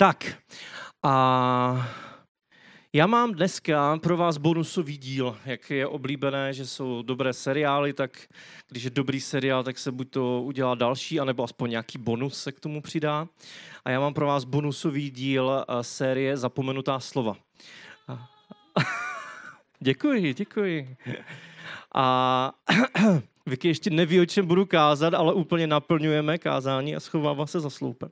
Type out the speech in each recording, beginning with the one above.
Tak, a já mám dneska pro vás bonusový díl, jak je oblíbené, že jsou dobré seriály, tak když je dobrý seriál, tak se buď to udělá další, anebo aspoň nějaký bonus se k tomu přidá. A já mám pro vás bonusový díl eh, série Zapomenutá slova. děkuji, děkuji. A Vicky ještě neví, o čem budu kázat, ale úplně naplňujeme kázání a schovává se za sloupem.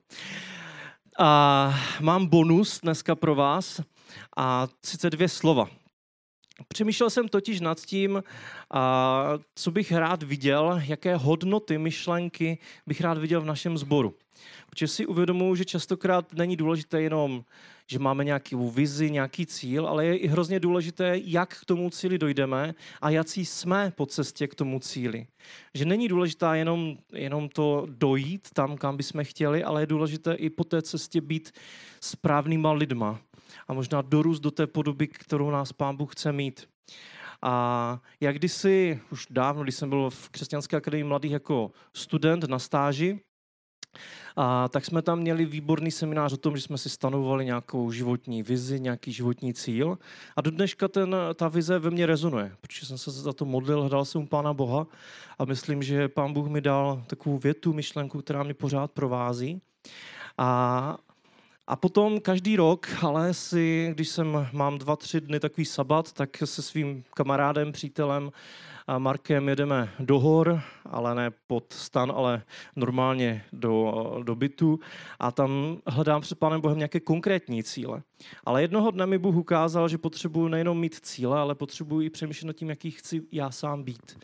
A mám bonus dneska pro vás a sice dvě slova. Přemýšlel jsem totiž nad tím, a co bych rád viděl, jaké hodnoty, myšlenky bych rád viděl v našem sboru. Protože si uvědomuji, že častokrát není důležité jenom, že máme nějakou vizi, nějaký cíl, ale je i hrozně důležité, jak k tomu cíli dojdeme a jaký jsme po cestě k tomu cíli. Že není důležitá jenom, jenom to dojít tam, kam bychom chtěli, ale je důležité i po té cestě být správnýma lidma a možná dorůst do té podoby, kterou nás Pán Bůh chce mít. A jak kdysi, už dávno, když jsem byl v Křesťanské akademii mladých jako student na stáži, a tak jsme tam měli výborný seminář o tom, že jsme si stanovovali nějakou životní vizi, nějaký životní cíl. A do dneška ten, ta vize ve mně rezonuje, protože jsem se za to modlil, hledal jsem u Pána Boha a myslím, že Pán Bůh mi dal takovou větu, myšlenku, která mě pořád provází. A, a potom každý rok, ale si, když jsem mám dva, tři dny takový sabat, tak se svým kamarádem, přítelem Markem jedeme do hor, ale ne pod stan, ale normálně do, do bytu a tam hledám před Pánem Bohem nějaké konkrétní cíle. Ale jednoho dne mi Bůh ukázal, že potřebuji nejenom mít cíle, ale potřebuji i přemýšlet nad tím, jaký chci já sám být.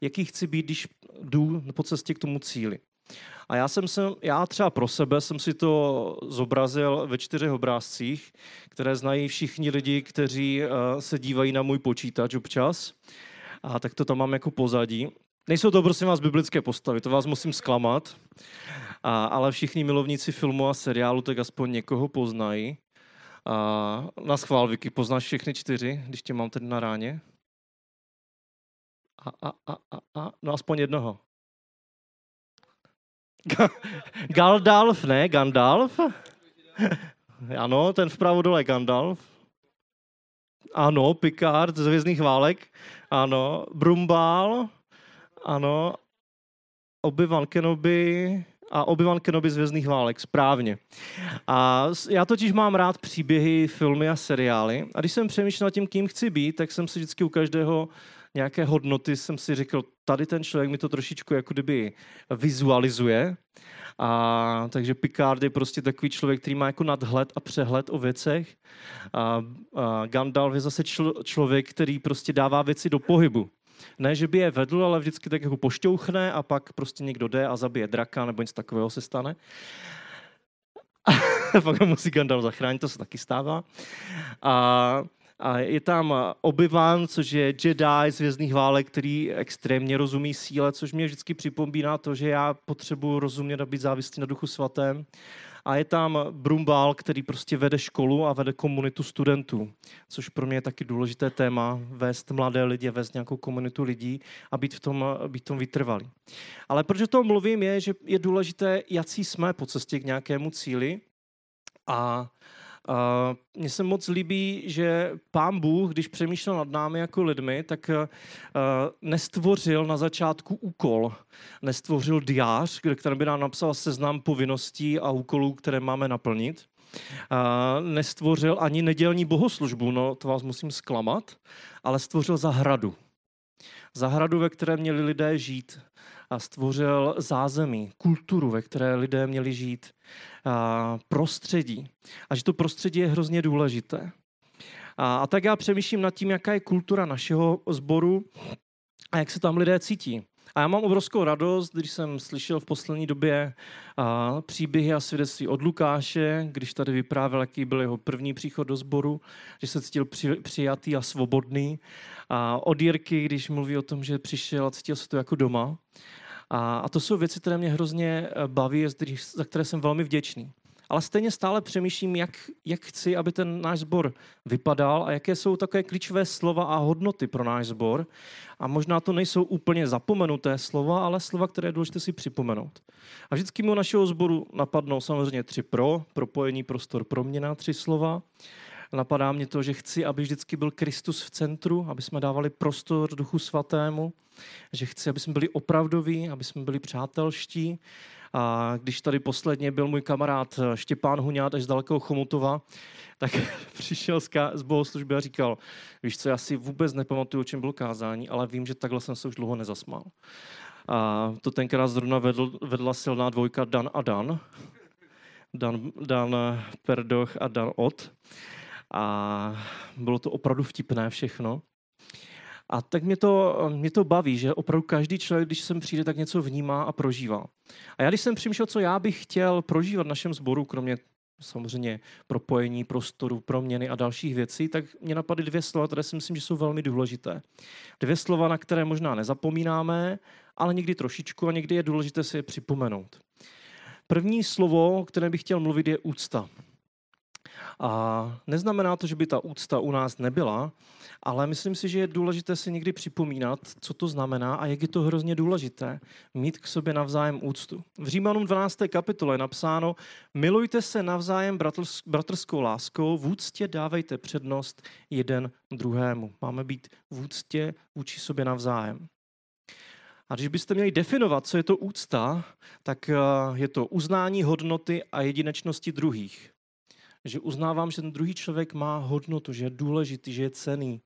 Jaký chci být, když jdu po cestě k tomu cíli. A já jsem se, já třeba pro sebe jsem si to zobrazil ve čtyřech obrázcích, které znají všichni lidi, kteří uh, se dívají na můj počítač občas. A tak to tam mám jako pozadí. Nejsou to prosím vás biblické postavy, to vás musím zklamat. A, ale všichni milovníci filmu a seriálu tak aspoň někoho poznají. A na schvál, Vicky, poznáš všechny čtyři, když tě mám tady na ráně? A, a, a, a, a, no aspoň jednoho. Gandalf, ne? Gandalf? ano, ten vpravo dole Gandalf. Ano, Picard z Hvězdných válek. Ano, Brumbál. Ano, Obi-Wan Kenobi a Obi-Wan Kenobi z Hvězdných válek, správně. A já totiž mám rád příběhy, filmy a seriály. A když jsem přemýšlel tím, kým chci být, tak jsem si vždycky u každého nějaké hodnoty jsem si řekl, tady ten člověk mi to trošičku jako kdyby vizualizuje. A, takže Picard je prostě takový člověk, který má jako nadhled a přehled o věcech. A, a Gandalf je zase čl, člověk, který prostě dává věci do pohybu. Ne, že by je vedl, ale vždycky tak jako pošťouchne a pak prostě někdo jde a zabije draka nebo něco takového se stane. pak musí Gandalf zachránit, to se taky stává. A a je tam Obi-Wan, což je Jedi z Vězných válek, který extrémně rozumí síle, což mě vždycky připomíná to, že já potřebuji rozumět a být závislý na duchu svatém. A je tam Brumbal, který prostě vede školu a vede komunitu studentů, což pro mě je taky důležité téma, vést mladé lidi, vést nějakou komunitu lidí a být v tom, být v tom vytrvalý. Ale proč o tom mluvím, je, že je důležité, jaký jsme po cestě k nějakému cíli a mně se moc líbí, že pán Bůh, když přemýšlel nad námi jako lidmi, tak uh, nestvořil na začátku úkol, nestvořil diář, který by nám napsal seznam povinností a úkolů, které máme naplnit. Uh, nestvořil ani nedělní bohoslužbu, no to vás musím zklamat, ale stvořil zahradu. Zahradu, ve které měli lidé žít a stvořil zázemí, kulturu, ve které lidé měli žít, prostředí. A že to prostředí je hrozně důležité. A, a tak já přemýšlím nad tím, jaká je kultura našeho sboru a jak se tam lidé cítí. A já mám obrovskou radost, když jsem slyšel v poslední době a, příběhy a svědectví od Lukáše, když tady vyprávěl, jaký byl jeho první příchod do sboru, že se cítil při, přijatý a svobodný. A od Jirky, když mluví o tom, že přišel a cítil se to jako doma. A, a to jsou věci, které mě hrozně eh, baví, za které jsem velmi vděčný. ale stejně stále přemýšlím, jak, jak chci, aby ten náš sbor vypadal a jaké jsou takové klíčové slova a hodnoty pro náš sbor. A možná to nejsou úplně zapomenuté slova, ale slova, které je důležité si připomenout. A vždycky mi našeho sboru napadnou samozřejmě tři pro, propojení prostor proměna, tři slova. Napadá mě to, že chci, aby vždycky byl Kristus v centru, aby jsme dávali prostor Duchu Svatému, že chci, aby jsme byli opravdoví, aby jsme byli přátelští. A když tady posledně byl můj kamarád Štěpán Huňát až z dalekého Chomutova, tak přišel z bohoslužby a říkal, víš co, já si vůbec nepamatuju, o čem bylo kázání, ale vím, že takhle jsem se už dlouho nezasmál. A to tenkrát zrovna vedl, vedla silná dvojka Dan a Dan. Dan, Dan Perdoch a Dan Ot a bylo to opravdu vtipné všechno. A tak mě to, mě to baví, že opravdu každý člověk, když sem přijde, tak něco vnímá a prožívá. A já když jsem přemýšlel, co já bych chtěl prožívat v našem sboru, kromě samozřejmě propojení prostoru, proměny a dalších věcí, tak mě napadly dvě slova, které si myslím, že jsou velmi důležité. Dvě slova, na které možná nezapomínáme, ale někdy trošičku a někdy je důležité si je připomenout. První slovo, o kterém bych chtěl mluvit, je úcta. A neznamená to, že by ta úcta u nás nebyla, ale myslím si, že je důležité si někdy připomínat, co to znamená a jak je to hrozně důležité mít k sobě navzájem úctu. V Římanům 12. kapitole je napsáno, milujte se navzájem bratrskou láskou, v úctě dávejte přednost jeden druhému. Máme být v úctě vůči sobě navzájem. A když byste měli definovat, co je to úcta, tak eh, je to uznání hodnoty a jedinečnosti druhých že uznávám, že ten druhý člověk má hodnotu, že je důležitý, že je cený.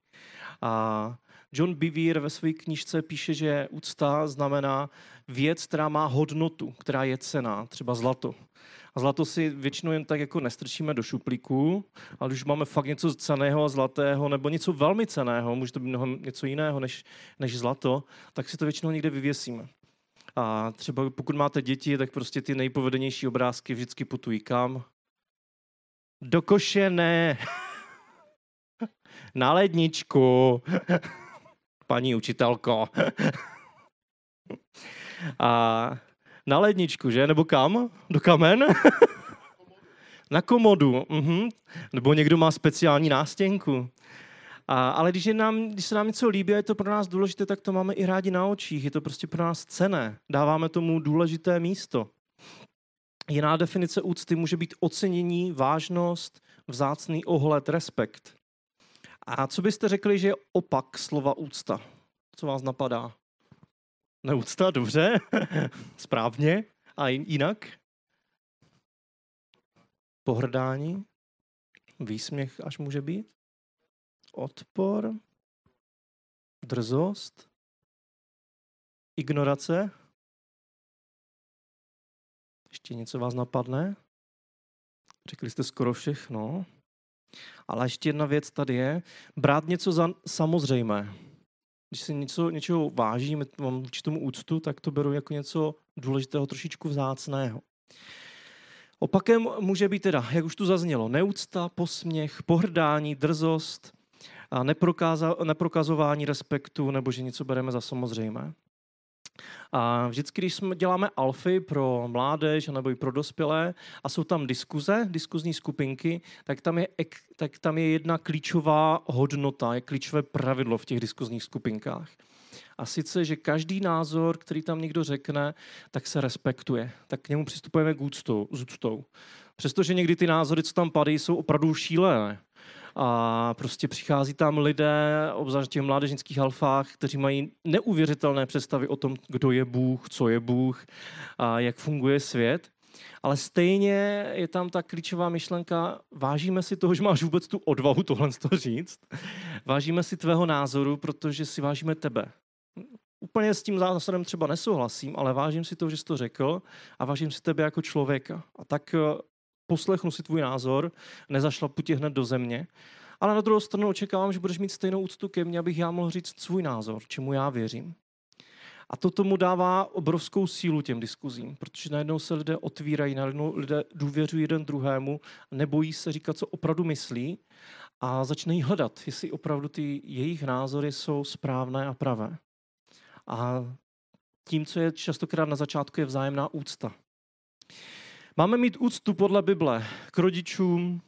A John Bevere ve své knižce píše, že úcta znamená věc, která má hodnotu, která je cená, třeba zlato. A zlato si většinou jen tak jako nestrčíme do šuplíku, ale když máme fakt něco ceného a zlatého, nebo něco velmi ceného, může to být mnohem něco jiného než, než zlato, tak si to většinou někde vyvěsíme. A třeba pokud máte děti, tak prostě ty nejpovedenější obrázky vždycky putují kam? Do koše ne. Na ledničku. Paní učitelko. A na ledničku, že? Nebo kam? Do kamen? Na komodu. Mhm. Nebo někdo má speciální nástěnku. A, ale když, je nám, když se nám něco líbí a je to pro nás důležité, tak to máme i rádi na očích. Je to prostě pro nás cené. Dáváme tomu důležité místo. Jiná definice úcty může být ocenění, vážnost, vzácný ohled, respekt. A co byste řekli, že je opak slova úcta? Co vás napadá? Neúcta, dobře, správně. A jinak? Pohrdání, výsměch až může být, odpor, drzost, ignorace, ještě něco vás napadne? Řekli jste skoro všechno. Ale ještě jedna věc tady je, brát něco za samozřejmé. Když si něco, něčeho vážím, mám určitou úctu, tak to beru jako něco důležitého, trošičku vzácného. Opakem může být teda, jak už tu zaznělo, neúcta, posměch, pohrdání, drzost, a neprokazování respektu, nebo že něco bereme za samozřejmé. A vždycky, když jsme děláme alfy pro mládež nebo i pro dospělé a jsou tam diskuze, diskuzní skupinky, tak tam je, tak tam je jedna klíčová hodnota, je klíčové pravidlo v těch diskuzních skupinkách. A sice, že každý názor, který tam někdo řekne, tak se respektuje. Tak k němu přistupujeme k úctou, s úctou. Přestože někdy ty názory, co tam padají, jsou opravdu šílené a prostě přichází tam lidé, obzvlášť těch mládežnických alfách, kteří mají neuvěřitelné představy o tom, kdo je Bůh, co je Bůh a jak funguje svět. Ale stejně je tam ta klíčová myšlenka, vážíme si toho, že máš vůbec tu odvahu tohle říct. Vážíme si tvého názoru, protože si vážíme tebe. Úplně s tím zásadem třeba nesouhlasím, ale vážím si toho, že jsi to řekl a vážím si tebe jako člověka. A tak poslechnu si tvůj názor, nezašlapu tě hned do země, ale na druhou stranu očekávám, že budeš mít stejnou úctu ke mně, abych já mohl říct svůj názor, čemu já věřím. A to tomu dává obrovskou sílu těm diskuzím, protože najednou se lidé otvírají, najednou lidé důvěřují jeden druhému, nebojí se říkat, co opravdu myslí a začínají hledat, jestli opravdu ty jejich názory jsou správné a pravé. A tím, co je častokrát na začátku, je vzájemná úcta. Máme mít úctu podle Bible k rodičům,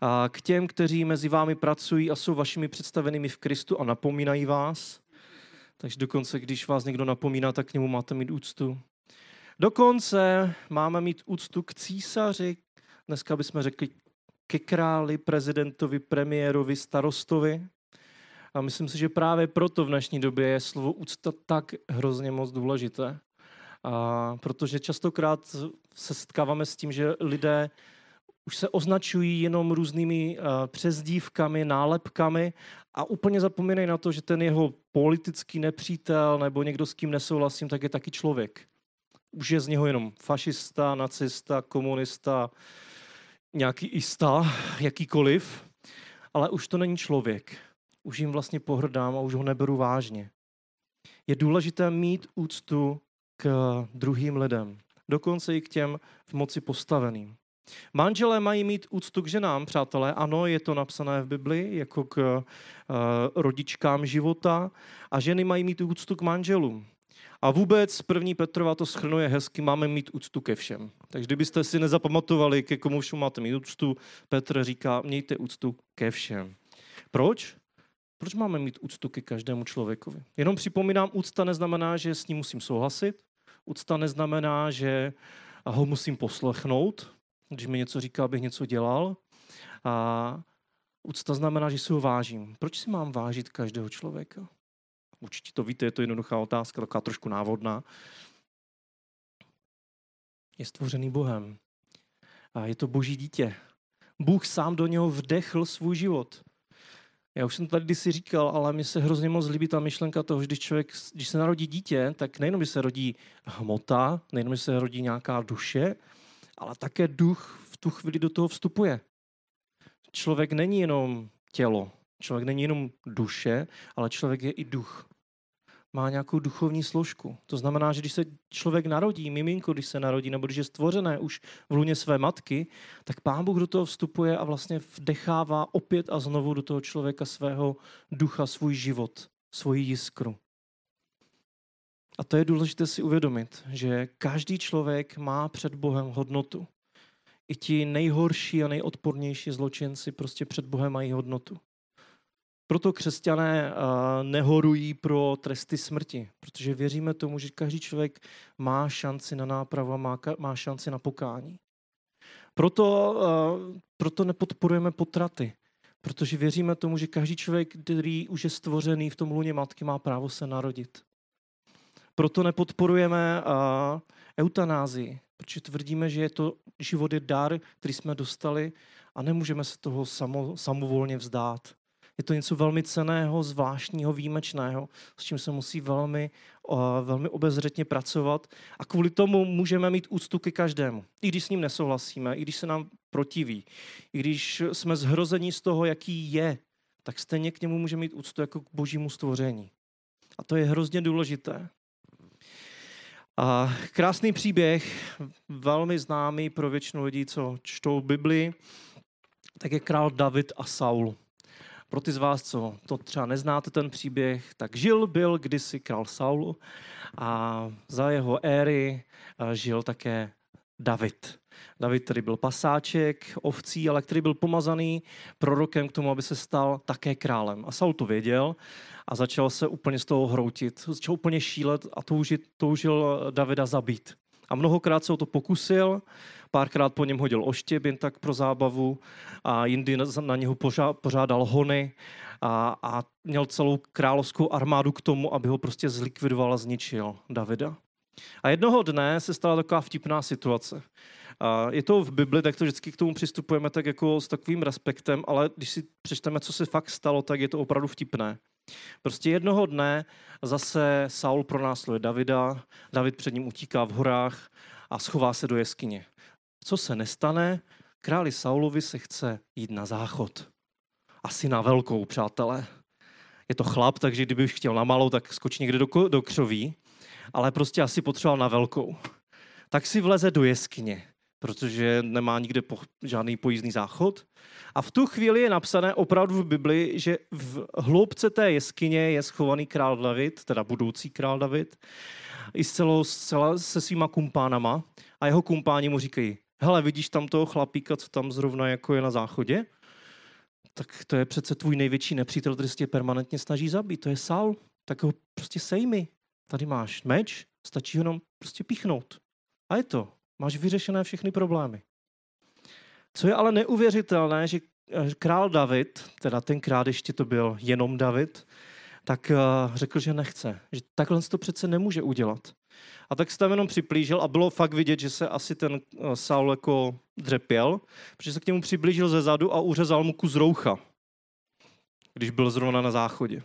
a k těm, kteří mezi vámi pracují a jsou vašimi představenými v Kristu a napomínají vás. Takže dokonce, když vás někdo napomíná, tak k němu máte mít úctu. Dokonce máme mít úctu k císaři, dneska bychom řekli ke králi, prezidentovi, premiérovi, starostovi. A myslím si, že právě proto v dnešní době je slovo úcta tak hrozně moc důležité. A protože častokrát se setkáváme s tím, že lidé už se označují jenom různými uh, přezdívkami, nálepkami a úplně zapomínají na to, že ten jeho politický nepřítel nebo někdo, s kým nesouhlasím, tak je taky člověk. Už je z něho jenom fašista, nacista, komunista, nějaký ista, jakýkoliv, ale už to není člověk. Už jim vlastně pohrdám a už ho neberu vážně. Je důležité mít úctu k druhým lidem, dokonce i k těm v moci postaveným. Manželé mají mít úctu k ženám, přátelé. Ano, je to napsané v Bibli jako k uh, rodičkám života. A ženy mají mít úctu k manželům. A vůbec první Petrova to schrnuje hezky, máme mít úctu ke všem. Takže kdybyste si nezapamatovali, ke komu všemu máte mít úctu, Petr říká, mějte úctu ke všem. Proč? Proč máme mít úctu ke každému člověkovi? Jenom připomínám, úcta neznamená, že s ním musím souhlasit. Úcta neznamená, že ho musím poslechnout, když mi něco říká, abych něco dělal. A úcta znamená, že si ho vážím. Proč si mám vážit každého člověka? Určitě to víte, je to jednoduchá otázka, taková trošku návodná. Je stvořený Bohem. A je to boží dítě. Bůh sám do něho vdechl svůj život. Já už jsem tady kdysi říkal, ale mi se hrozně moc líbí ta myšlenka toho, že když člověk, když se narodí dítě, tak nejenom, že se rodí hmota, nejenom, že se rodí nějaká duše, ale také duch v tu chvíli do toho vstupuje. Člověk není jenom tělo, člověk není jenom duše, ale člověk je i duch má nějakou duchovní složku. To znamená, že když se člověk narodí, miminko, když se narodí, nebo když je stvořené už v luně své matky, tak Pán Bůh do toho vstupuje a vlastně vdechává opět a znovu do toho člověka svého ducha, svůj život, svoji jiskru. A to je důležité si uvědomit, že každý člověk má před Bohem hodnotu. I ti nejhorší a nejodpornější zločinci prostě před Bohem mají hodnotu. Proto křesťané nehorují pro tresty smrti, protože věříme tomu, že každý člověk má šanci na nápravu má, má šanci na pokání. Proto, proto nepodporujeme potraty, protože věříme tomu, že každý člověk, který už je stvořený v tom luně matky, má právo se narodit. Proto nepodporujeme eutanázii, protože tvrdíme, že je to život je dar, který jsme dostali a nemůžeme se toho samo, samovolně vzdát. Je to něco velmi ceného, zvláštního, výjimečného, s čím se musí velmi, velmi obezřetně pracovat. A kvůli tomu můžeme mít úctu ke každému. I když s ním nesouhlasíme, i když se nám protiví, i když jsme zhrození z toho, jaký je, tak stejně k němu můžeme mít úctu jako k božímu stvoření. A to je hrozně důležité. A krásný příběh, velmi známý pro většinu lidí, co čtou Bibli, tak je král David a Saul. Pro ty z vás, co to třeba neznáte, ten příběh, tak žil byl kdysi král Saul a za jeho éry eh, žil také David. David, který byl pasáček ovcí, ale který byl pomazaný prorokem k tomu, aby se stal také králem. A Saul to věděl a začal se úplně z toho hroutit. Začal úplně šílet a toužit, toužil Davida zabít. A mnohokrát se o to pokusil, párkrát po něm hodil oštěp jen tak pro zábavu a jindy na něho pořádal hony a, a měl celou královskou armádu k tomu, aby ho prostě zlikvidoval a zničil Davida. A jednoho dne se stala taková vtipná situace. Je to v Bibli, tak to vždycky k tomu přistupujeme tak jako s takovým respektem, ale když si přečteme, co se fakt stalo, tak je to opravdu vtipné. Prostě jednoho dne zase Saul pronásleduje Davida, David před ním utíká v horách a schová se do jeskyně. Co se nestane? Králi Saulovi se chce jít na záchod. Asi na velkou, přátelé. Je to chlap, takže kdyby chtěl na malou, tak skočí někde do, do křoví, ale prostě asi potřeboval na velkou. Tak si vleze do jeskyně, protože nemá nikde po, žádný pojízdný záchod. A v tu chvíli je napsané opravdu v Bibli, že v hloubce té jeskyně je schovaný král David, teda budoucí král David, i s celou, se svýma kumpánama a jeho kumpáni mu říkají, hele, vidíš tam toho chlapíka, co tam zrovna jako je na záchodě? Tak to je přece tvůj největší nepřítel, který se tě permanentně snaží zabít. To je Saul. Tak ho prostě sejmi. Tady máš meč, stačí ho jenom prostě píchnout. A je to. Máš vyřešené všechny problémy. Co je ale neuvěřitelné, že eh, král David, teda tenkrát ještě to byl jenom David, tak uh, řekl, že nechce. Že takhle to přece nemůže udělat. A tak se tam jenom připlížil a bylo fakt vidět, že se asi ten uh, Saul jako dřepěl, protože se k němu přiblížil ze zadu a uřezal mu kus roucha, když byl zrovna na záchodě.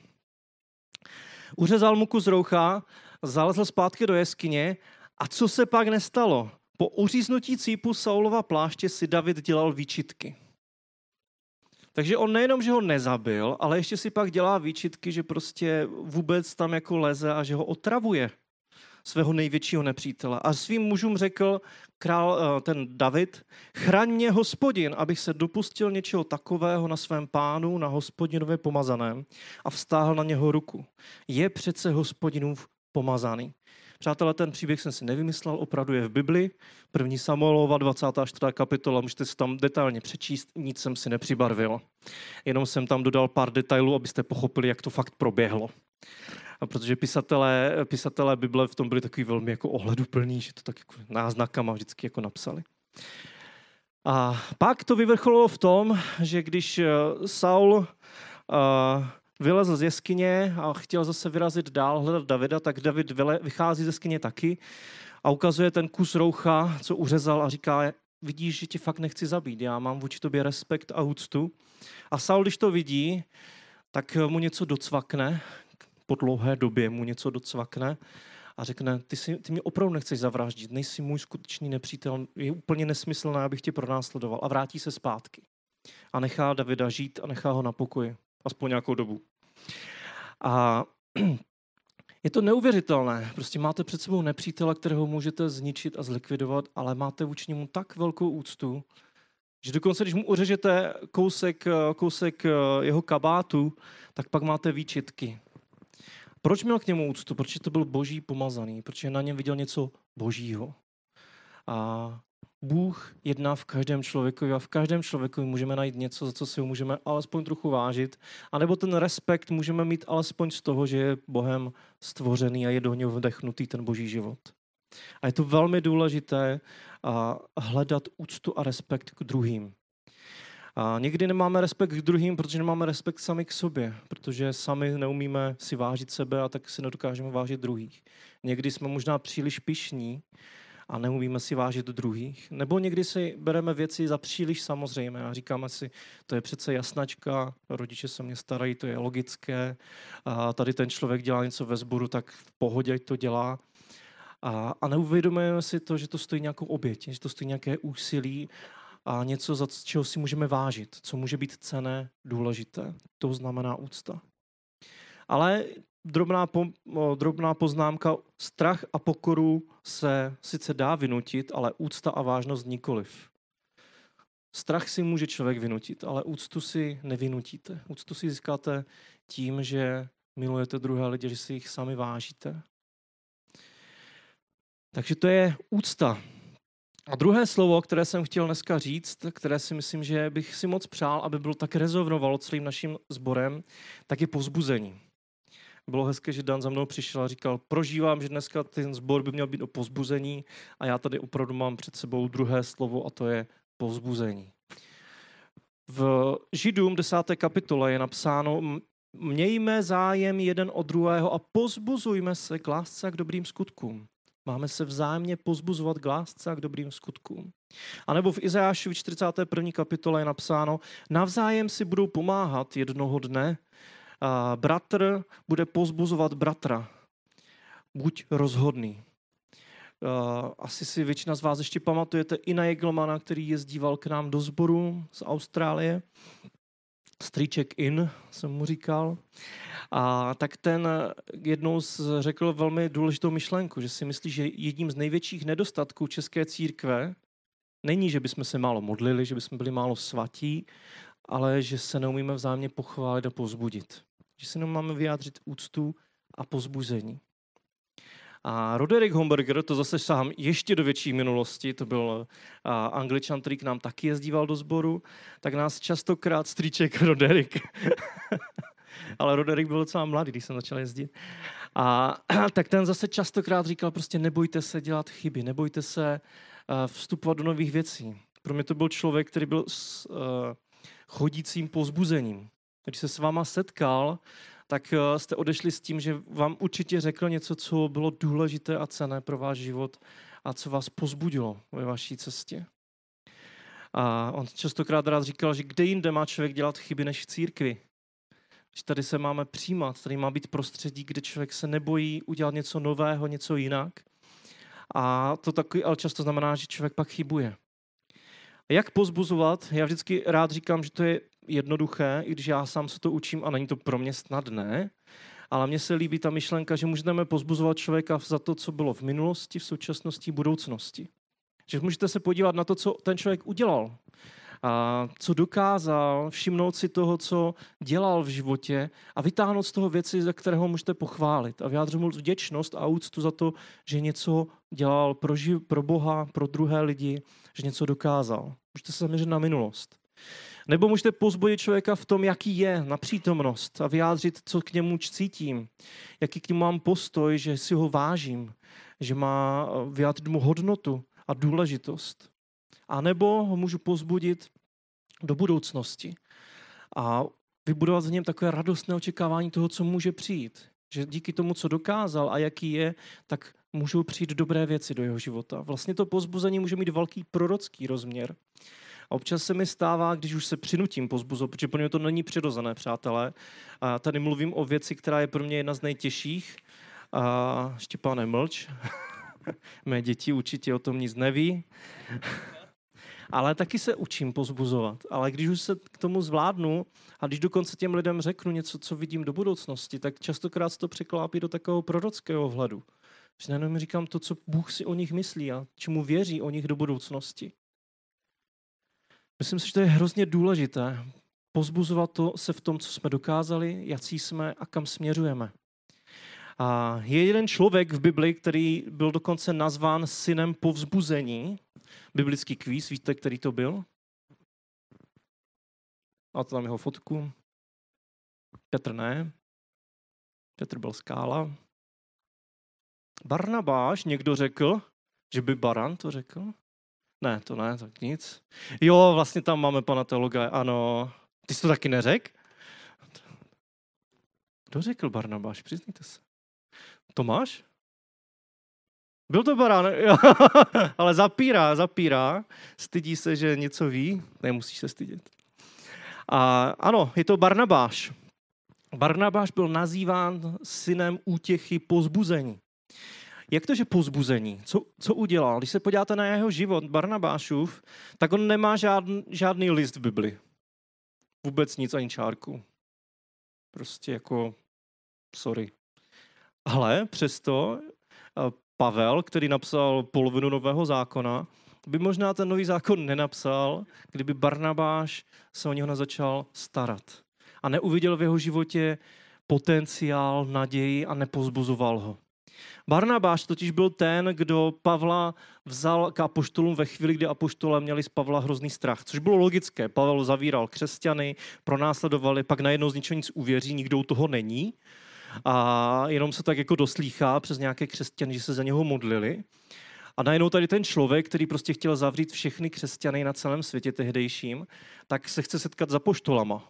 Uřezal mu kus roucha, zalezl zpátky do jeskyně a co se pak nestalo? Po uříznutí cípu Saulova pláště si David dělal výčitky. Takže on nejenom, že ho nezabil, ale ještě si pak dělá výčitky, že prostě vůbec tam jako leze a že ho otravuje svého největšího nepřítele. A svým mužům řekl král, eh, ten David, chraň mě hospodin, abych se dopustil něčeho takového na svém pánu, na hospodinově pomazaném a vstáhl na něho ruku. Je přece hospodinův pomazaný. Přátelé, ten příběh jsem si nevymyslel, opravdu je v Bibli. První Samuelova, 24. kapitola, můžete si tam detailně přečíst, nic jsem si nepřibarvil. Jenom jsem tam dodal pár detailů, abyste pochopili, jak to fakt proběhlo. A protože pisatelé, pisatelé Bible v tom byli takový velmi jako ohleduplní, že to tak jako náznakama vždycky jako napsali. A pak to vyvrcholilo v tom, že když eh, Saul uh, vylezl z jeskyně a chtěl zase vyrazit dál, hledat Davida, tak David vychází ze jeskyně taky a ukazuje ten kus roucha, co uřezal a říká, vidíš, že tě fakt nechci zabít, já mám vůči tobě respekt a úctu. A Saul, když to vidí, tak mu něco docvakne, po dlouhé době mu něco docvakne a řekne, ty, si, ty mě opravdu nechceš zavraždit, nejsi můj skutečný nepřítel, je úplně nesmyslné, abych tě pronásledoval a vrátí se zpátky. A nechá Davida žít a nechá ho na pokoji aspoň nějakou dobu. A je to neuvěřitelné. Prostě máte před sebou nepřítele, kterého můžete zničit a zlikvidovat, ale máte vůči němu tak velkou úctu, že dokonce, když mu uřežete kousek, kousek jeho kabátu, tak pak máte výčitky. Proč měl k němu úctu? Protože to byl boží pomazaný, protože na něm viděl něco božího. A Bůh jedná v každém člověku a v každém člověku můžeme najít něco, za co si ho můžeme alespoň trochu vážit, anebo ten respekt můžeme mít alespoň z toho, že je Bohem stvořený a je do něho vdechnutý ten boží život. A je to velmi důležité a hledat úctu a respekt k druhým. A někdy nemáme respekt k druhým, protože nemáme respekt sami k sobě, protože sami neumíme si vážit sebe a tak si nedokážeme vážit druhých. Někdy jsme možná příliš pišní a neumíme si vážit druhých. Nebo někdy si bereme věci za příliš samozřejmé a říkáme si, to je přece jasnačka, rodiče se mě starají, to je logické, a tady ten člověk dělá něco ve sboru, tak v pohodě to dělá. A, a neuvědomujeme si to, že to stojí nějakou oběť, že to stojí nějaké úsilí a něco, za čeho si můžeme vážit, co může být cené, důležité. To znamená úcta. Ale drobná, po, drobná poznámka, strach a pokoru se sice dá vynutit, ale úcta a vážnost nikoliv. Strach si může člověk vynutit, ale úctu si nevynutíte. Úctu si získáte tím, že milujete druhé lidi, že si jich sami vážíte. Takže to je úcta. A druhé slovo, které jsem chtěl dneska říct, které si myslím, že bych si moc přál, aby bylo tak rezonovalo celým naším sborem, tak je pozbuzení bylo hezké, že Dan za mnou přišel a říkal, prožívám, že dneska ten sbor by měl být o pozbuzení a já tady opravdu mám před sebou druhé slovo a to je pozbuzení. V Židům 10. kapitole je napsáno, mějme zájem jeden od druhého a pozbuzujme se k lásce a k dobrým skutkům. Máme se vzájemně pozbuzovat k lásce a k dobrým skutkům. A nebo v Izajášovi 41. kapitole je napsáno, navzájem si budou pomáhat jednoho dne, bratr bude pozbuzovat bratra. Buď rozhodný. Asi si většina z vás ještě pamatujete i na Jeglmana, který jezdíval k nám do sboru z Austrálie. Stříček in, jsem mu říkal. A tak ten jednou řekl velmi důležitou myšlenku, že si myslí, že jedním z největších nedostatků české církve není, že bychom se málo modlili, že bychom byli málo svatí, ale že se neumíme vzájemně pochválit a pozbudit. Že se nám máme vyjádřit úctu a pozbuzení. A Roderick Homberger, to zase sám ještě do větší minulosti, to byl angličan, který k nám taky jezdíval do sboru, tak nás častokrát stříček Roderick. Ale Roderick byl docela mladý, když jsem začal jezdit. A tak ten zase častokrát říkal, prostě nebojte se dělat chyby, nebojte se vstupovat do nových věcí. Pro mě to byl člověk, který byl s uh, chodícím pozbuzením. Když se s váma setkal, tak uh, jste odešli s tím, že vám určitě řekl něco, co bylo důležité a cené pro váš život a co vás pozbudilo ve vaší cestě. A on častokrát rád říkal, že kde jinde má člověk dělat chyby než v církvi. Že tady se máme přijímat, tady má být prostředí, kde člověk se nebojí udělat něco nového, něco jinak. A to taky ale často znamená, že člověk pak chybuje. Jak pozbuzovat? Já vždycky rád říkám, že to je jednoduché, i když já sám se to učím a není to pro mě snadné, ale mně se líbí ta myšlenka, že můžeme pozbuzovat člověka za to, co bylo v minulosti, v současnosti, v budoucnosti. Že můžete se podívat na to, co ten člověk udělal, a co dokázal, všimnout si toho, co dělal v životě a vytáhnout z toho věci, za kterého můžete pochválit a vyjádřit mu vděčnost a úctu za to, že něco dělal pro, živ, pro Boha, pro druhé lidi, že něco dokázal. Můžete se zaměřit na minulost. Nebo můžete pozbudit člověka v tom, jaký je na přítomnost a vyjádřit, co k němu cítím, jaký k němu mám postoj, že si ho vážím, že má vyjádřit mu hodnotu a důležitost. A nebo ho můžu pozbudit do budoucnosti a vybudovat v něm takové radostné očekávání toho, co může přijít. Že díky tomu, co dokázal a jaký je, tak můžou přijít dobré věci do jeho života. Vlastně to pozbuzení může mít velký prorocký rozměr. A občas se mi stává, když už se přinutím pozbuzovat, protože pro mě to není přirozené, přátelé. A tady mluvím o věci, která je pro mě jedna z nejtěžších. A Štěpáne, mlč. Mé děti určitě o tom nic neví ale taky se učím pozbuzovat. Ale když už se k tomu zvládnu a když dokonce těm lidem řeknu něco, co vidím do budoucnosti, tak častokrát se to překlápí do takového prorockého vhledu. Že jenom říkám to, co Bůh si o nich myslí a čemu věří o nich do budoucnosti. Myslím si, že to je hrozně důležité. Pozbuzovat to se v tom, co jsme dokázali, jací jsme a kam směřujeme. A je jeden člověk v Bibli, který byl dokonce nazván synem povzbuzení, biblický kvíz, víte, který to byl? A to tam jeho fotku. Petr ne. Petr byl skála. Barnabáš, někdo řekl, že by Baran to řekl? Ne, to ne, tak nic. Jo, vlastně tam máme pana teologa, ano. Ty jsi to taky neřekl? Kdo řekl Barnabáš, přiznejte se. Tomáš? Byl to barán, ale zapírá, zapírá. Stydí se, že něco ví, nemusíš se stydět. A ano, je to Barnabáš. Barnabáš byl nazýván synem útěchy pozbuzení. Jak to, že pozbuzení? Co, co udělal? Když se podíváte na jeho život, Barnabášův, tak on nemá žádný, žádný list v Bibli. Vůbec nic, ani čárku. Prostě jako, sorry. Ale přesto Pavel, který napsal polovinu nového zákona, by možná ten nový zákon nenapsal, kdyby Barnabáš se o něho nezačal starat. A neuviděl v jeho životě potenciál, naději a nepozbuzoval ho. Barnabáš totiž byl ten, kdo Pavla vzal k apoštolům ve chvíli, kdy apoštole měli z Pavla hrozný strach, což bylo logické. Pavel zavíral křesťany, pronásledovali, pak najednou z ničeho nic uvěří, nikdo u toho není a jenom se tak jako doslýchá přes nějaké křesťany, že se za něho modlili. A najednou tady ten člověk, který prostě chtěl zavřít všechny křesťany na celém světě tehdejším, tak se chce setkat za poštolama,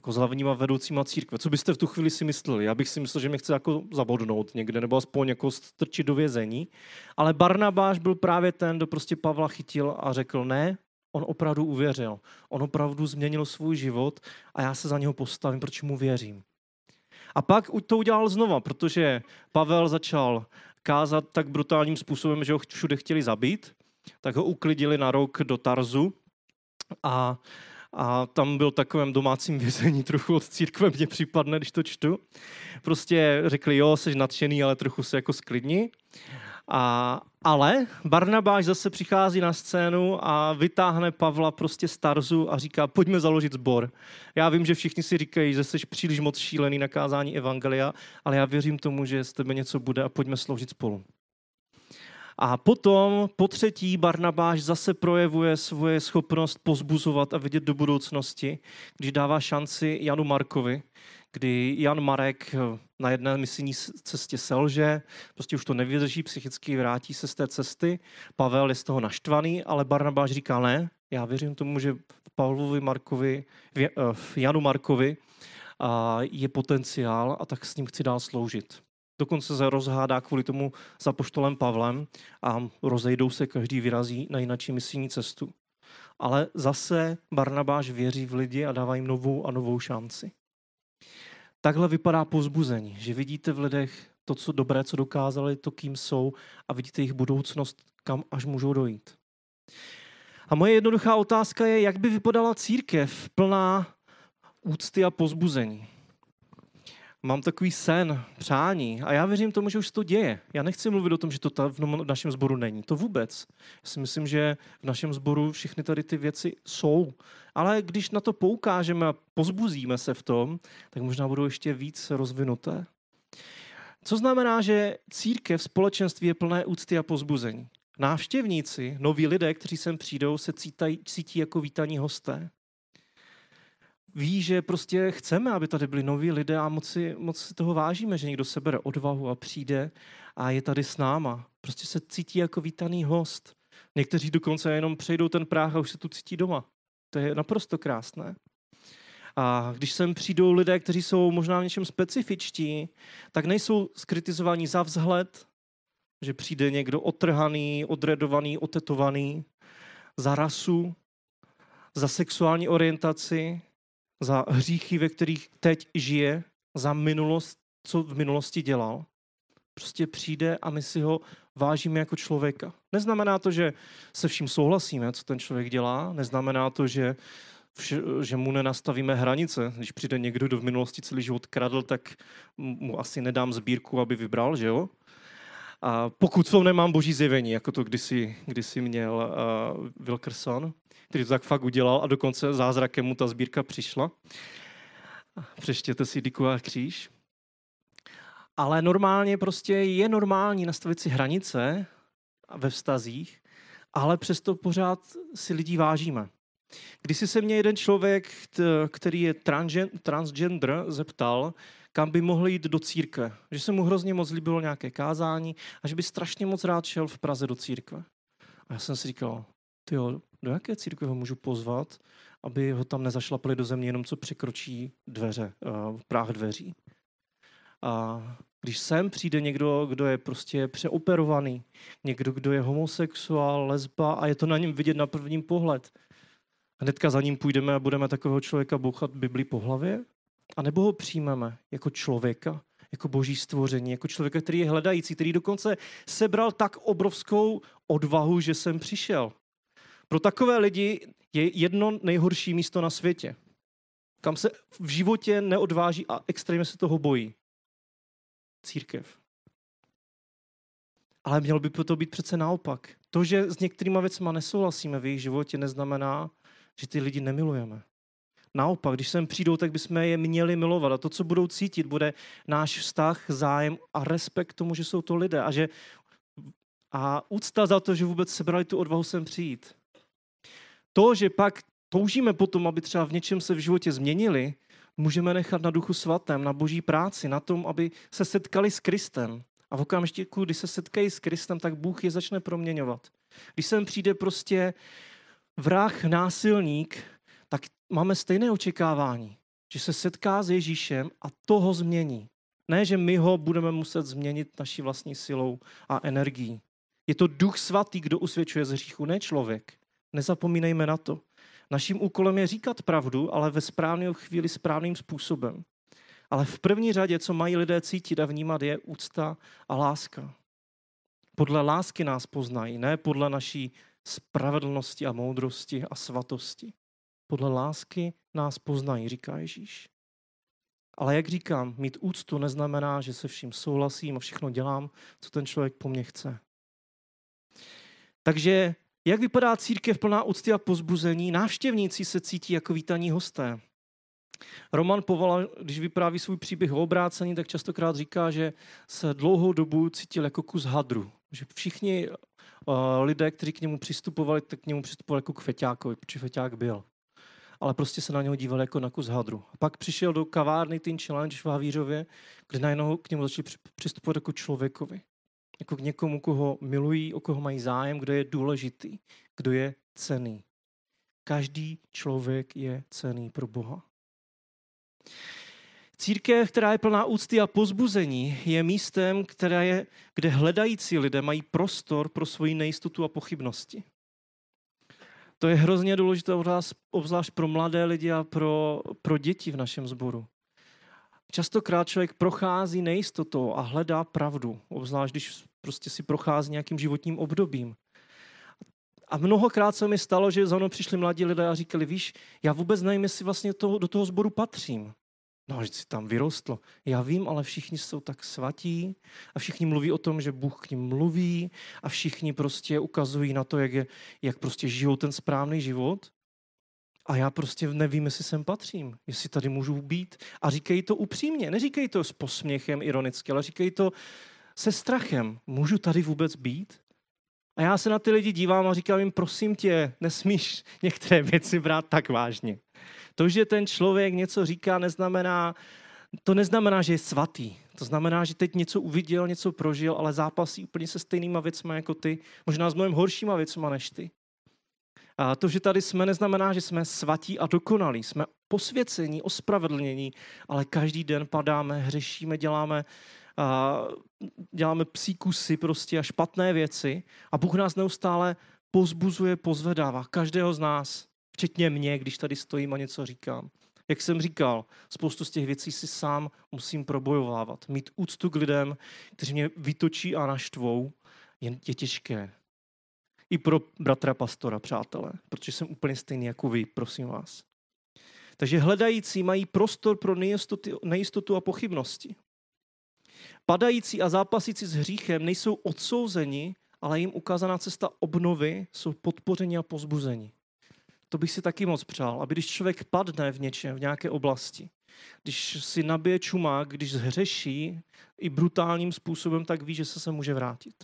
jako s hlavníma vedoucíma církve. Co byste v tu chvíli si mysleli? Já bych si myslel, že mě chce jako zabodnout někde, nebo aspoň jako strčit do vězení. Ale Barnabáš byl právě ten, kdo prostě Pavla chytil a řekl, ne, on opravdu uvěřil. On opravdu změnil svůj život a já se za něho postavím, protože mu věřím. A pak to udělal znova, protože Pavel začal kázat tak brutálním způsobem, že ho všude chtěli zabít, tak ho uklidili na rok do Tarzu a, a tam byl takovém domácím vězení trochu od církve, mně připadne, když to čtu. Prostě řekli, jo, jsi nadšený, ale trochu se jako sklidni. A, ale Barnabáš zase přichází na scénu a vytáhne Pavla prostě z Tarzu a říká, pojďme založit sbor. Já vím, že všichni si říkají, že jsi příliš moc šílený na kázání Evangelia, ale já věřím tomu, že z tebe něco bude a pojďme sloužit spolu. A potom, po třetí, Barnabáš zase projevuje svoje schopnost pozbuzovat a vidět do budoucnosti, když dává šanci Janu Markovi, kdy Jan Marek eh, na jedné misijní cestě selže, prostě už to nevydrží, psychicky vrátí se z té cesty. Pavel je z toho naštvaný, ale Barnabáš říká, ne, já věřím tomu, že v Pavlovi Markovi, v eh, Janu Markovi je potenciál a tak s ním chci dál sloužit. Dokonce se rozhádá kvůli tomu za poštolem Pavlem a rozejdou se, každý vyrazí na jináčí misijní cestu. Ale zase Barnabáš věří v lidi a dává jim novou a novou šanci. Takhle vypadá pozbuzení, že vidíte v lidech to, co dobré, co dokázali, to, kým jsou a vidíte jejich budoucnost, kam až můžou dojít. A moje jednoduchá otázka je, jak by vypadala církev plná úcty a pozbuzení mám takový sen, přání a já věřím tomu, že už to děje. Já nechci mluvit o tom, že to v našem sboru není. To vůbec. Já si myslím, že v našem sboru všechny tady ty věci jsou. Ale když na to poukážeme a pozbuzíme se v tom, tak možná budou ještě víc rozvinuté. Co znamená, že církev, společenství je plné úcty a pozbuzení. Návštěvníci, noví lidé, kteří sem přijdou, se cítají, cítí jako vítaní hosté ví, že prostě chceme, aby tady byli noví lidé a moc si, moc si toho vážíme, že někdo se bere odvahu a přijde a je tady s náma. Prostě se cítí jako vítaný host. Někteří dokonce jenom přejdou ten práh a už se tu cítí doma. To je naprosto krásné. A když sem přijdou lidé, kteří jsou možná v něčem specifičtí, tak nejsou skritizovaní za vzhled, že přijde někdo otrhaný, odredovaný, otetovaný, za rasu, za sexuální orientaci, za hříchy, ve kterých teď žije, za minulost, co v minulosti dělal. Prostě přijde a my si ho vážíme jako člověka. Neznamená to, že se vším souhlasíme, co ten člověk dělá, neznamená to, že, vše, že mu nenastavíme hranice. Když přijde někdo, kdo v minulosti celý život kradl, tak mu asi nedám sbírku, aby vybral, že jo? A pokud tom nemám boží zjevení, jako to kdysi, kdysi měl uh, Wilkerson, který to tak fakt udělal a dokonce zázrakem mu ta sbírka přišla. Přeštěte si Diku a kříž. Ale normálně prostě je normální nastavit si hranice ve vztazích, ale přesto pořád si lidí vážíme. Když se mě jeden člověk, který je transgender, zeptal, kam by mohl jít do církve. Že se mu hrozně moc líbilo nějaké kázání a že by strašně moc rád šel v Praze do církve. A já jsem si říkal, ty do jaké církve ho můžu pozvat, aby ho tam nezašlapali do země jenom co překročí dveře, uh, práh dveří. A když sem přijde někdo, kdo je prostě přeoperovaný, někdo, kdo je homosexuál, lesba a je to na něm vidět na první pohled, hnedka za ním půjdeme a budeme takového člověka bouchat Bibli po hlavě? A nebo ho přijmeme jako člověka, jako boží stvoření, jako člověka, který je hledající, který dokonce sebral tak obrovskou odvahu, že jsem přišel. Pro takové lidi je jedno nejhorší místo na světě, kam se v životě neodváží a extrémně se toho bojí. Církev. Ale mělo by to být přece naopak. To, že s některýma věcma nesouhlasíme v jejich životě, neznamená, že ty lidi nemilujeme. Naopak, když sem přijdou, tak bychom je měli milovat. A to, co budou cítit, bude náš vztah, zájem a respekt tomu, že jsou to lidé. A, že, a úcta za to, že vůbec sebrali tu odvahu sem přijít. To, že pak toužíme potom, aby třeba v něčem se v životě změnili, můžeme nechat na duchu svatém, na boží práci, na tom, aby se setkali s Kristem. A v okamžiku, kdy se setkají s Kristem, tak Bůh je začne proměňovat. Když sem přijde prostě vrah, násilník, máme stejné očekávání, že se setká s Ježíšem a to ho změní. Ne, že my ho budeme muset změnit naší vlastní silou a energií. Je to duch svatý, kdo usvědčuje z hříchu, ne člověk. Nezapomínejme na to. Naším úkolem je říkat pravdu, ale ve správnou chvíli správným způsobem. Ale v první řadě, co mají lidé cítit a vnímat, je úcta a láska. Podle lásky nás poznají, ne podle naší spravedlnosti a moudrosti a svatosti. Podle lásky nás poznají, říká Ježíš. Ale jak říkám, mít úctu neznamená, že se vším souhlasím a všechno dělám, co ten člověk po mně chce. Takže jak vypadá církev plná úcty a pozbuzení? Návštěvníci se cítí jako vítaní hosté. Roman Povala, když vypráví svůj příběh o obrácení, tak častokrát říká, že se dlouhou dobu cítil jako kus hadru. Že všichni uh, lidé, kteří k němu přistupovali, tak k němu přistupovali jako k feťákovi, protože feťák byl. Ale prostě se na něho dívali jako na kus hadru. A pak přišel do kavárny Teen Challenge v Havířově, kde najednou k němu začali přistupovat jako člověkovi. Jako k někomu, koho milují, o koho mají zájem, kdo je důležitý, kdo je cený. Každý člověk je cený pro Boha. Církev, která je plná úcty a pozbuzení, je místem, které je, kde hledající lidé mají prostor pro svoji nejistotu a pochybnosti. To je hrozně důležité, obzvlášť pro mladé lidi a pro, pro děti v našem sboru. Častokrát člověk prochází nejistotou a hledá pravdu, obzvlášť když prostě si prochází nějakým životním obdobím. A mnohokrát se mi stalo, že za mnou přišli mladí lidé a říkali, víš, já vůbec nevím, jestli vlastně toho, do toho sboru patřím. No, že si tam vyrostl. Já vím, ale všichni jsou tak svatí a všichni mluví o tom, že Bůh k ním mluví a všichni prostě ukazují na to, jak, je, jak prostě žijou ten správný život. A já prostě nevím, jestli sem patřím, jestli tady můžu být. A říkají to upřímně, neříkají to s posměchem ironicky, ale říkají to se strachem. Můžu tady vůbec být? A já se na ty lidi dívám a říkám jim, prosím tě, nesmíš některé věci brát tak vážně. To, že ten člověk něco říká, neznamená, to neznamená, že je svatý. To znamená, že teď něco uviděl, něco prožil, ale zápasí úplně se stejnýma věcmi jako ty, možná s mnohem horšíma věcma než ty. A to, že tady jsme, neznamená, že jsme svatí a dokonalí. Jsme posvěcení, ospravedlnění, ale každý den padáme, hřešíme, děláme, a děláme psí kusy prostě a špatné věci. A Bůh nás neustále pozbuzuje, pozvedává. Každého z nás, včetně mě, když tady stojím a něco říkám. Jak jsem říkal, spoustu z těch věcí si sám musím probojovávat. Mít úctu k lidem, kteří mě vytočí a naštvou, je, je těžké. I pro bratra pastora, přátelé, protože jsem úplně stejný jako vy, prosím vás. Takže hledající mají prostor pro nejistotu, nejistotu a pochybnosti. Padající a zápasící s hříchem nejsou odsouzeni, ale jim ukázaná cesta obnovy jsou podpoření a pozbuzení. To bych si taky moc přál, aby když člověk padne v něčem, v nějaké oblasti, když si nabije čumák, když zhřeší i brutálním způsobem, tak ví, že se se může vrátit.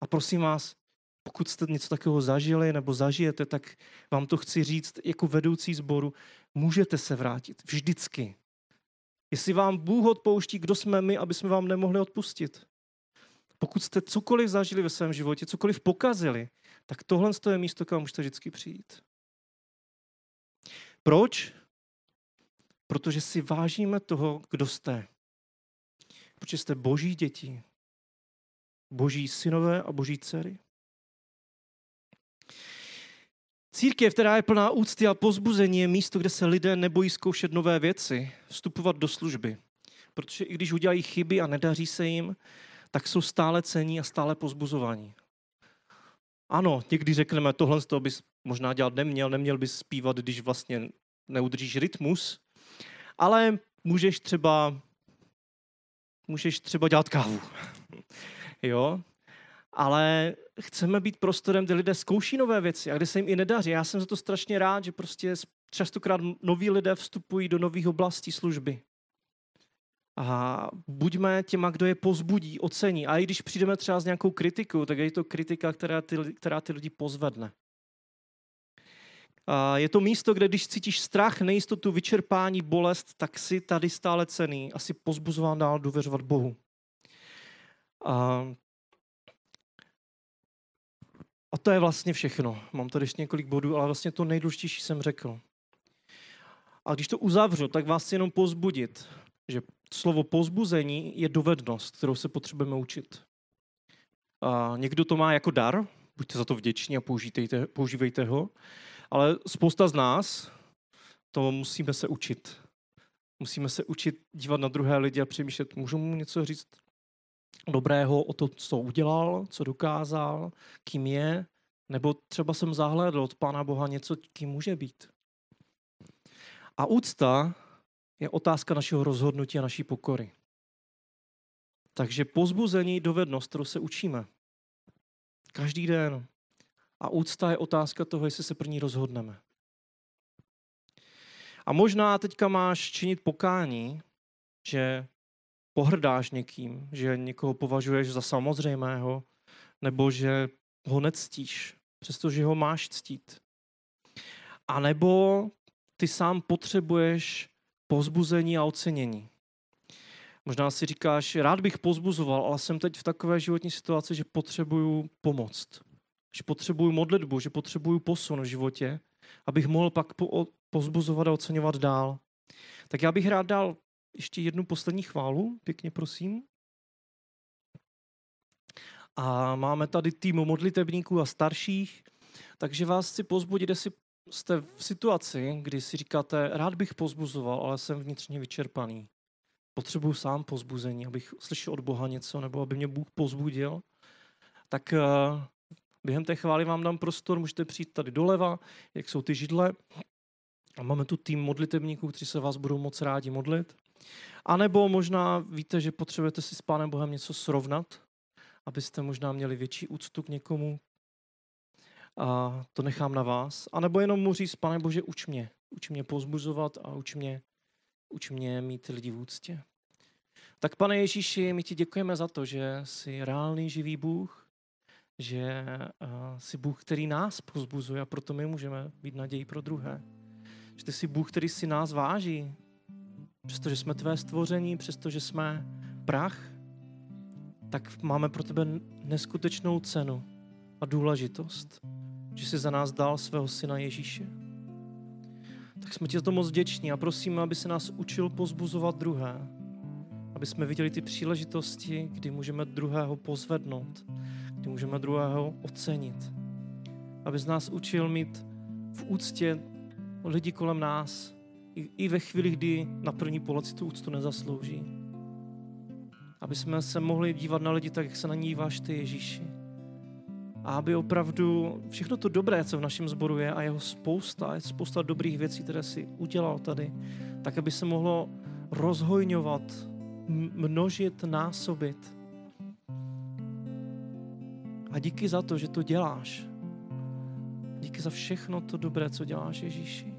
A prosím vás, pokud jste něco takového zažili nebo zažijete, tak vám to chci říct jako vedoucí sboru, můžete se vrátit vždycky. Jestli vám Bůh odpouští, kdo jsme my, aby jsme vám nemohli odpustit. Pokud jste cokoliv zažili ve svém životě, cokoliv pokazili, tak tohle je místo, kam můžete vždycky přijít. Proč? Protože si vážíme toho, kdo jste. Protože jste boží děti, boží synové a boží dcery. Církev, která je plná úcty a pozbuzení, je místo, kde se lidé nebojí zkoušet nové věci, vstupovat do služby. Protože i když udělají chyby a nedaří se jim, tak jsou stále cení a stále pozbuzovaní. Ano, někdy řekneme, tohle z toho bys možná dělat neměl, neměl bys zpívat, když vlastně neudržíš rytmus, ale můžeš třeba, můžeš třeba dělat kávu. jo? ale chceme být prostorem, kde lidé zkouší nové věci a kde se jim i nedaří. Já jsem za to strašně rád, že prostě častokrát noví lidé vstupují do nových oblastí služby. A buďme těma, kdo je pozbudí, ocení. A i když přijdeme třeba s nějakou kritikou, tak je to kritika, která ty, která ty lidi pozvedne. A je to místo, kde když cítíš strach, nejistotu, vyčerpání, bolest, tak si tady stále cený a si pozbuzován dál důvěřovat Bohu. A a to je vlastně všechno. Mám tady ještě několik bodů, ale vlastně to nejdůležitější jsem řekl. A když to uzavřu, tak vás jenom pozbudit, že slovo pozbuzení je dovednost, kterou se potřebujeme učit. A někdo to má jako dar, buďte za to vděční a používejte, používejte ho, ale spousta z nás to musíme se učit. Musíme se učit dívat na druhé lidi a přemýšlet, můžu mu něco říct dobrého o to, co udělal, co dokázal, kým je, nebo třeba jsem zahlédl od Pána Boha něco, kým může být. A úcta je otázka našeho rozhodnutí a naší pokory. Takže pozbuzení dovednost, kterou se učíme. Každý den, A úcta je otázka toho, jestli se pro ní rozhodneme. A možná teďka máš činit pokání, že pohrdáš někým, že někoho považuješ za samozřejmého, nebo že ho nectíš, přestože ho máš ctít. A nebo ty sám potřebuješ pozbuzení a ocenění. Možná si říkáš, rád bych pozbuzoval, ale jsem teď v takové životní situaci, že potřebuju pomoc. Že potřebuju modlitbu, že potřebuju posun v životě, abych mohl pak po, pozbuzovat a oceňovat dál. Tak já bych rád dal ještě jednu poslední chválu, pěkně prosím. A máme tady tým modlitebníků a starších, takže vás chci pozbudit, jestli jste v situaci, kdy si říkáte, rád bych pozbuzoval, ale jsem vnitřně vyčerpaný. Potřebuju sám pozbuzení, abych slyšel od Boha něco, nebo aby mě Bůh pozbudil. Tak eh, během té chvály vám dám prostor, můžete přijít tady doleva, jak jsou ty židle. A máme tu tým modlitebníků, kteří se vás budou moc rádi modlit. A nebo možná víte, že potřebujete si s Pánem Bohem něco srovnat, abyste možná měli větší úctu k někomu. A to nechám na vás. A nebo jenom mu říct, Pane Bože, uč mě. Uč mě pozbuzovat a uč mě, uč mě mít lidi v úctě. Tak pane Ježíši, my ti děkujeme za to, že jsi reálný živý Bůh, že jsi Bůh, který nás pozbuzuje a proto my můžeme být nadějí pro druhé. Že ty jsi Bůh, který si nás váží, přestože jsme tvé stvoření, přestože jsme prach, tak máme pro tebe neskutečnou cenu a důležitost, že jsi za nás dal svého syna Ježíše. Tak jsme ti za to moc vděční a prosíme, aby se nás učil pozbuzovat druhé, aby jsme viděli ty příležitosti, kdy můžeme druhého pozvednout, kdy můžeme druhého ocenit. Aby z nás učil mít v úctě lidi kolem nás, i ve chvíli, kdy na první pohled si tu úctu nezaslouží. Aby jsme se mohli dívat na lidi tak, jak se na ní díváš ty, Ježíši. A aby opravdu všechno to dobré, co v našem sboru je, a jeho spousta, je spousta dobrých věcí, které si udělal tady, tak aby se mohlo rozhojňovat, množit, násobit. A díky za to, že to děláš. Díky za všechno to dobré, co děláš, Ježíši.